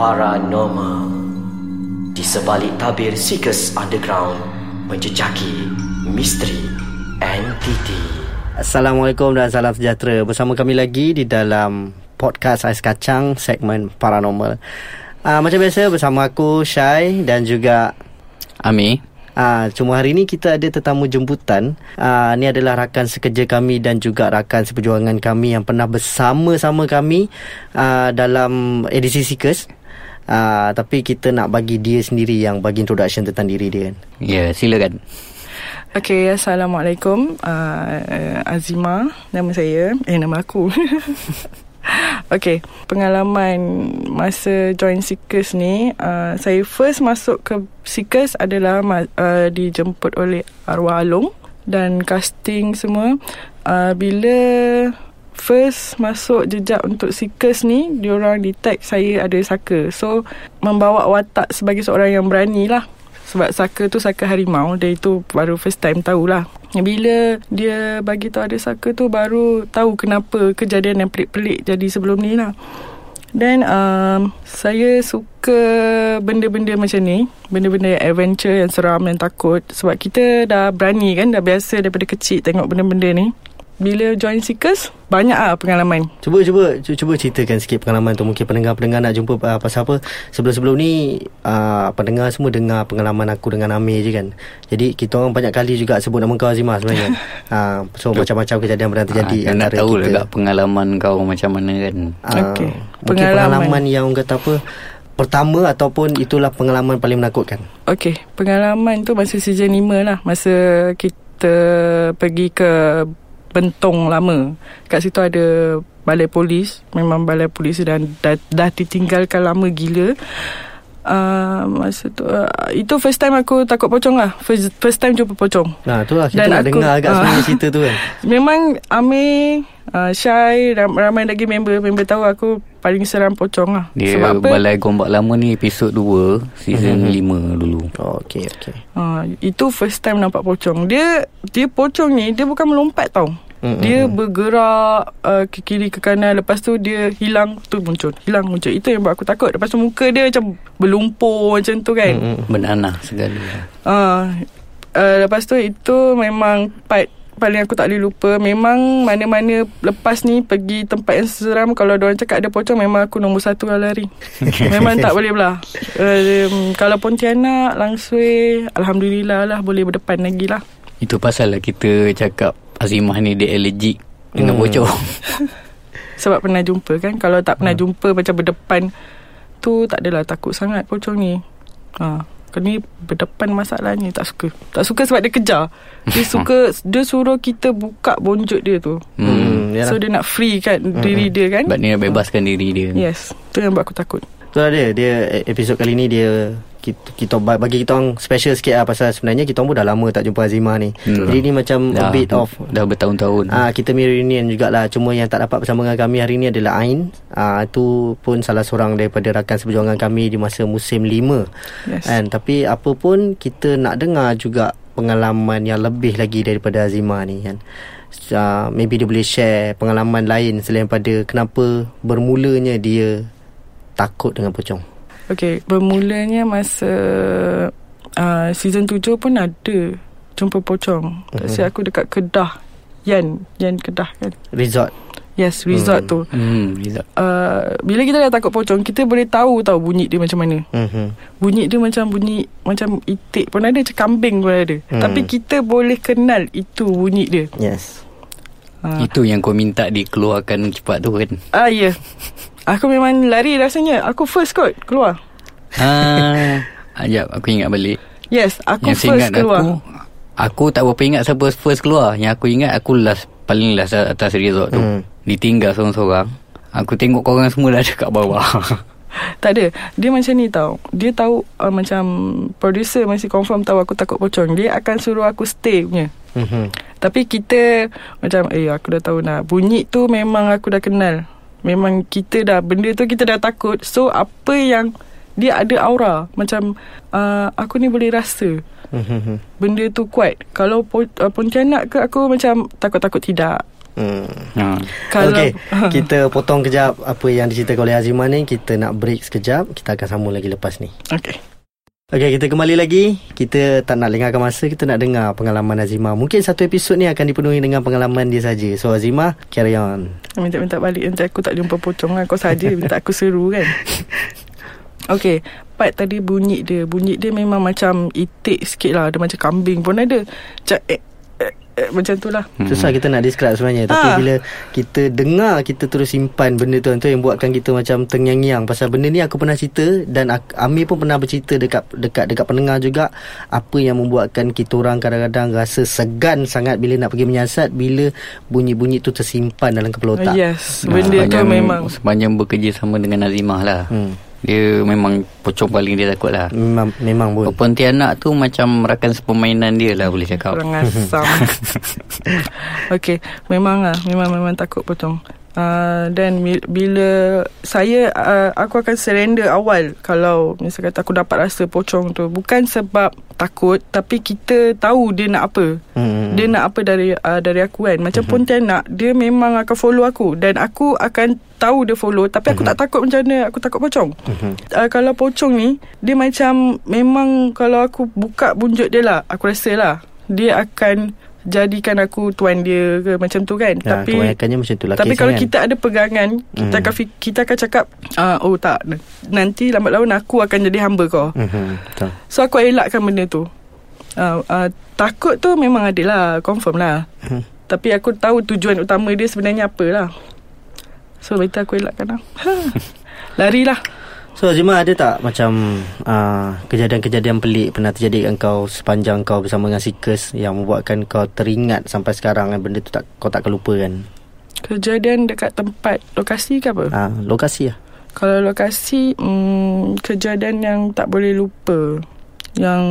Paranormal Di sebalik tabir Seekers Underground Menjejaki misteri entiti Assalamualaikum dan salam sejahtera. Bersama kami lagi di dalam podcast Ais Kacang segmen Paranormal. Uh, Macam biasa bersama aku Syai dan juga Ami. Ah, cuma hari ni kita ada tetamu jemputan. Ah, ni adalah rakan sekerja kami dan juga rakan seperjuangan kami yang pernah bersama-sama kami ah, dalam edisi Seekers. Ah, tapi kita nak bagi dia sendiri yang bagi introduction tentang diri dia. kan. Ya silakan Okay, Assalamualaikum uh, Azima Nama saya Eh, nama aku Okay, pengalaman masa join Seekers ni uh, Saya first masuk ke Seekers adalah uh, dijemput oleh Arwah Alung Dan casting semua uh, Bila first masuk jejak untuk Seekers ni Diorang detect saya ada saka. So, membawa watak sebagai seorang yang berani lah. Sebab saka tu saka harimau Dia itu baru first time tahulah Bila dia bagi tahu ada saka tu Baru tahu kenapa kejadian yang pelik-pelik jadi sebelum ni lah. Dan um, saya suka benda-benda macam ni. Benda-benda yang adventure yang seram yang takut. Sebab kita dah berani kan Dah biasa daripada kecil tengok benda-benda ni bila join Seekers Banyak lah pengalaman Cuba cuba cu- cuba ceritakan sikit pengalaman tu mungkin pendengar-pendengar nak jumpa uh, pasal apa. Sebelum-sebelum ni uh, pendengar semua dengar pengalaman aku dengan Amir je kan. Jadi kita orang banyak kali juga sebut nama kau Azimah sebenarnya. uh, so macam-macam kejadian pernah terjadi ah, Nak tahu juga pengalaman kau macam mana kan Uh, Okey. Mungkin Pengalaman. pengalaman yang orang kata apa pertama ataupun itulah pengalaman paling menakutkan. Okay, pengalaman tu masa season 5 lah. Masa kita pergi ke Bentong lama. Kat situ ada balai polis. Memang balai polis dan dah, dah ditinggalkan lama gila. Uh, masa tu uh, Itu first time aku takut pocong lah First, first time jumpa pocong Nah, itulah kita Dan nak aku- dengar agak ah. sebenarnya cerita tu kan. Memang Amir uh, Syai ram, Ramai lagi member Member tahu aku Paling seram pocong lah Dia Sebab apa Balai Gombak Lama ni episod 2 Season Mhm. 5 dulu Oh, okey okey. uh, Itu first time nampak pocong Dia Dia pocong ni Dia bukan melompat tau Dia bergerak uh, ke kiri ke kanan. Lepas tu dia hilang Tu muncul. Hilang muncul. Itu yang buat aku takut. Lepas tu muka dia macam Berlumpur macam tu kan. Mm-mm. Benanah segala. Uh, uh, Lepas tu itu memang Part paling aku tak boleh lupa. Memang mana-mana Lepas ni pergi tempat yang seram Kalau orang cakap ada pocong Memang aku nombor satu lah lari. Memang tak boleh belah. Uh, Kalau Pontianak Langsui Alhamdulillah lah Boleh berdepan lagi lah. Itu pasal lah kita cakap Azimah ni dia allergic. Dengan Hmm. bocor. Sebab pernah jumpa kan? Kalau tak Hmm. pernah jumpa Macam berdepan Tu tak adalah takut sangat pocong ni. Ha. Kau ni berdepan masalahnya Tak suka. Tak suka sebab dia kejar. Dia suka Dia suruh kita buka bonjut dia tu. Hmm. Hmm, yalah. So dia nak free kan Diri dia kan? Sebab dia nak bebaskan diri dia. Yes Tu yang buat aku takut. Itulah dia. Dia eh, episod kali ni dia kita, kita bagi kita orang special sikit lah pasal sebenarnya kita orang pun dah lama tak jumpa Azimah ni. Hmm. Jadi ni macam a Dah, bit of Dah bertahun-tahun Ah kita mirror reunion jugalah cuma yang tak dapat bersama dengan kami hari ni adalah Ain. Ah itu pun salah seorang daripada rakan seperjuangan kami di masa musim 5. Yes Kan tapi apa pun kita nak dengar juga pengalaman yang lebih lagi daripada Azimah ni kan. Uh, maybe dia boleh share pengalaman lain selain pada kenapa bermulanya dia takut dengan pocong. Okay Bermulanya masa uh, Season 7 pun ada Jumpa pocong Tak Mhm. silap aku dekat Kedah Yan Yan Kedah kan Resort. Yes resort Hmm. tu Hmm, Rizal. uh, Bila kita dah takut pocong Kita boleh tahu tahu bunyi dia macam mana Mhm. Bunyi dia macam bunyi Macam itik pun ada Macam kambing pun ada Hmm. Tapi kita boleh kenal Itu bunyi dia Yes. uh, Itu yang kau minta dikeluarkan cepat tu kan Ah ya yeah. Aku memang lari rasanya. Aku first kot keluar. Ah, Ajak aku ingat balik. Yes Aku Yang first ingat keluar. aku Aku tak berapa ingat siapa first keluar. Yang aku ingat aku last Paling last atas resort tu. Hmm. Ditinggal seorang-seorang. Aku tengok korang semua dah ada kat bawah. Tak ada. Dia macam ni tau. Dia tahu uh, Macam Producer masih confirm tahu Aku takut pocong. Dia akan suruh aku stay punya. Mhm. Tapi kita Macam Eh aku dah tahu nak. Bunyi tu memang aku dah kenal Memang kita dah Benda tu kita dah takut So apa yang Dia ada aura Macam uh, Aku ni boleh rasa Mhm. Benda tu kuat Kalau uh, Pontianak ke Aku macam Takut-takut tidak Hmm. ha. Kalau- Okey, kita potong kejap apa yang diceritakan oleh Azimah ni. Kita nak break sekejap. Kita akan sambung lagi lepas ni. Okay Okey, kita kembali lagi. Kita tak nak lengahkan masa, kita nak dengar pengalaman Azimah. Mungkin satu episod ni akan dipenuhi dengan pengalaman dia saja. So Azimah, carry on. Minta-minta balik Nanti aku tak jumpa pocong kan Kau saja minta aku seru kan Okay Part tadi bunyi dia Bunyi dia memang macam Itik sikit lah Ada macam kambing pun ada Macam eh, eh, Macam tu lah. Susah kita nak describe sebenarnya. Tapi Ah. bila kita dengar Kita terus simpan benda tu Tu yang buatkan kita macam tengyang-nyang Pasal benda ni aku pernah cerita Dan Amir pun pernah bercerita Dekat dekat dekat pendengar juga Apa yang membuatkan kita orang kadang-kadang Rasa segan sangat Bila nak pergi menyiasat Bila bunyi-bunyi tu tersimpan dalam kepala otak Yes Ha, Benda tu sepanjang- memang. Sepanjang bekerja sama dengan Azimah lah. Hmm. Dia memang pocong paling dia takut lah. Memang, memang pun. Pontianak tu macam rakan sepermainan dia lah boleh cakap. Kurang asam. Okay Memang lah Memang memang takut pocong Uh, dan bila saya uh, aku akan surrender awal kalau misalkan aku dapat rasa pocong tu bukan sebab takut tapi kita tahu dia nak apa hmm. dia nak apa dari uh, dari aku kan macam Mhm. Pontianak dia memang akan follow aku dan aku akan tahu dia follow tapi aku Mhm. tak takut macam mana aku takut pocong Mhm. uh, kalau pocong ni dia macam memang kalau aku buka bunjuk dia lah aku rasa lah dia akan jadikan aku tuan dia ke macam tu kan. Ya, tapi kebanyakannya macam tu lah tapi kalau kan? kita ada pegangan kita Hmm. akan kita akan cakap uh, oh tak. Nanti lambat laun aku akan jadi hamba kau. Mhm, Betul. So aku elakkan benda tu. Uh, uh, Takut tu memang ada lah. Confirm lah. Hmm. Tapi aku tahu tujuan utama dia sebenarnya apa lah So better aku elakkan lah. Lari lah So Azimah ada tak macam uh, kejadian-kejadian pelik pernah terjadi dengan kau sepanjang kau bersama dengan Seekers yang membuatkan kau teringat sampai sekarang kan benda tu tak kau tak lupa kan? Kejadian dekat tempat lokasi ke apa? Uh, lokasi lah. Kalau lokasi hmm, Kejadian yang tak boleh lupa Yang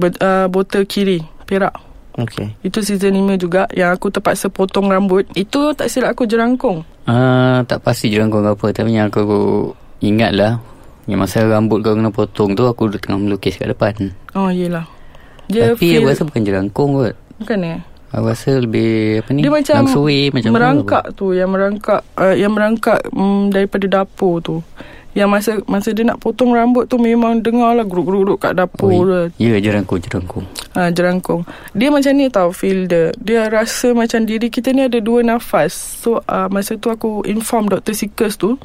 ber, uh, Botol kiri Perak Okay. Itu season 5 juga Yang aku terpaksa potong rambut Itu tak silap aku jerangkung Ah, tak pasti je kau apa Tapi yang aku ingat lah Yang masa rambut kau kena potong tu Aku tengah melukis kat depan Oh yelah Dia Tapi aku rasa bukan jerangkung kot Bukan eh Aku rasa lebih Apa ni Dia macam Langsui macam merangkak tu yang merangkak uh, yang merangkak um, daripada dapur tu. Yang masa masa dia nak potong rambut tu memang dengar lah geruk-geruk kat dapur Oh, tu. Ya jerangkung jerangkung Ha, jerangkung. Dia macam ni tau feel dia. Dia rasa macam diri kita ni ada dua nafas. So uh, masa tu aku inform Dr. Sickers tu.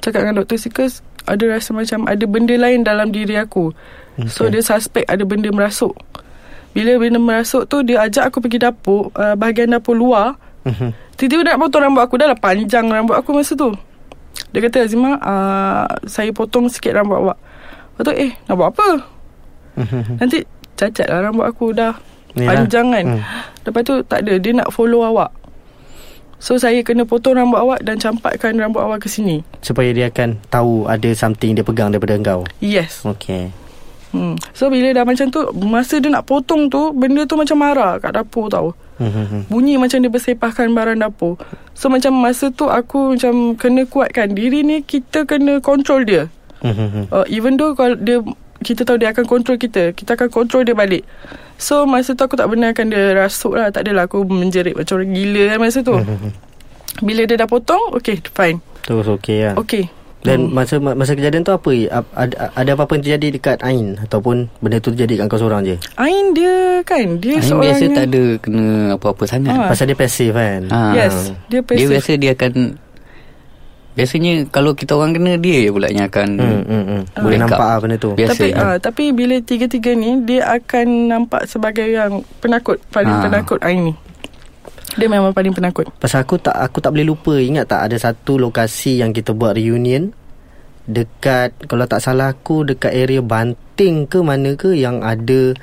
Cakap dengan Dr. Sickers ada rasa macam ada benda lain dalam diri aku. Okay. So dia suspect ada benda merasuk. Bila benda merasuk tu dia ajak aku pergi dapur, uh, bahagian dapur luar. Mhm. Tiba-tiba nak potong rambut aku Dah lah panjang rambut aku masa tu Dia kata Azimah uh, Saya potong sikit rambut awak Lepas tu eh Nak buat apa Mhm. Nanti cacat lah rambut aku dah Yalah. Panjang kan Hmm. Lepas tu tak ada Dia nak follow awak So saya kena potong rambut awak Dan campakkan rambut awak ke sini Supaya dia akan tahu ada something dia pegang daripada engkau. Yes Okay. hmm. So bila dah macam tu Masa dia nak potong tu Benda tu macam marah kat dapur tau Mhm. Bunyi macam dia bersepahkan barang dapur So macam masa tu aku macam kena kuatkan Diri ni kita kena control dia Mhm. uh, Even though kalau dia kita tahu dia akan control kita Kita akan control dia balik So masa tu aku tak benarkan dia rasuk lah Tak adalah aku menjerit macam orang gila kan masa tu. Bila dia dah potong Okay fine Terus okay lah. Okay Dan masa masa kejadian tu apa? Ap- Ada, ada apa-apa yang terjadi dekat Ain ataupun benda tu terjadi kat kau seorang je? Ain dia kan Dia Ain seorang biasa yang- tak ada kena apa-apa sangat Ah. Pasal dia pasif kan. Ah. Yes Dia Dia passive biasa dia akan Biasanya kalau kita orang kena Dia je pula yang akan Hmm, hmm, hmm. Ah. Boleh nampak lah benda tu. Biasa tapi je. uh, tapi bila tiga-tiga ni dia akan nampak sebagai yang penakut paling Ah. penakut Ain ni. Dia memang paling penakut. Pasal aku tak aku tak boleh lupa ingat tak ada satu lokasi yang kita buat reunion dekat kalau tak salah aku dekat area Banting ke mana ke yang ada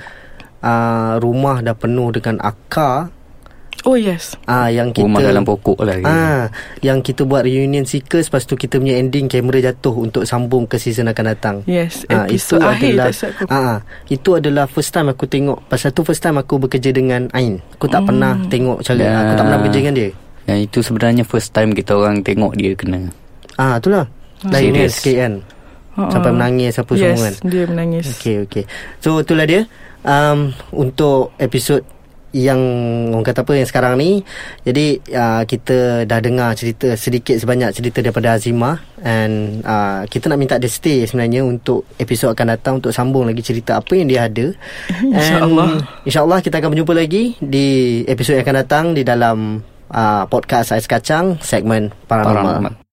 uh, rumah dah penuh dengan akar Oh yes. ah yang kita Rumah dalam pokok lah Ah, yang kita buat reunion seekers lepas tu kita punya ending kamera jatuh untuk sambung ke season akan datang. Yes, Ah, episod akhir aku. ah, ah, itu adalah first time aku tengok pasal tu first time aku bekerja dengan Ain. Aku tak Hmm. pernah tengok cara Ya. aku tak pernah bekerja dengan dia. Yang itu sebenarnya first time kita orang tengok dia kena Ah, itulah. Lain dia Serious. sikit kan. Uh-uh. Sampai menangis apa yes, semua kan. dia menangis. Okey okey. So itulah dia um, untuk episod yang orang kata apa yang sekarang ni jadi uh, kita dah dengar cerita sedikit sebanyak cerita daripada Azima and uh, kita nak minta dia stay sebenarnya untuk episod akan datang untuk sambung lagi cerita apa yang dia ada InsyaAllah. insyaallah kita akan berjumpa lagi di episod yang akan datang di dalam uh, podcast Ais Kacang segmen paranormal, Paranormal.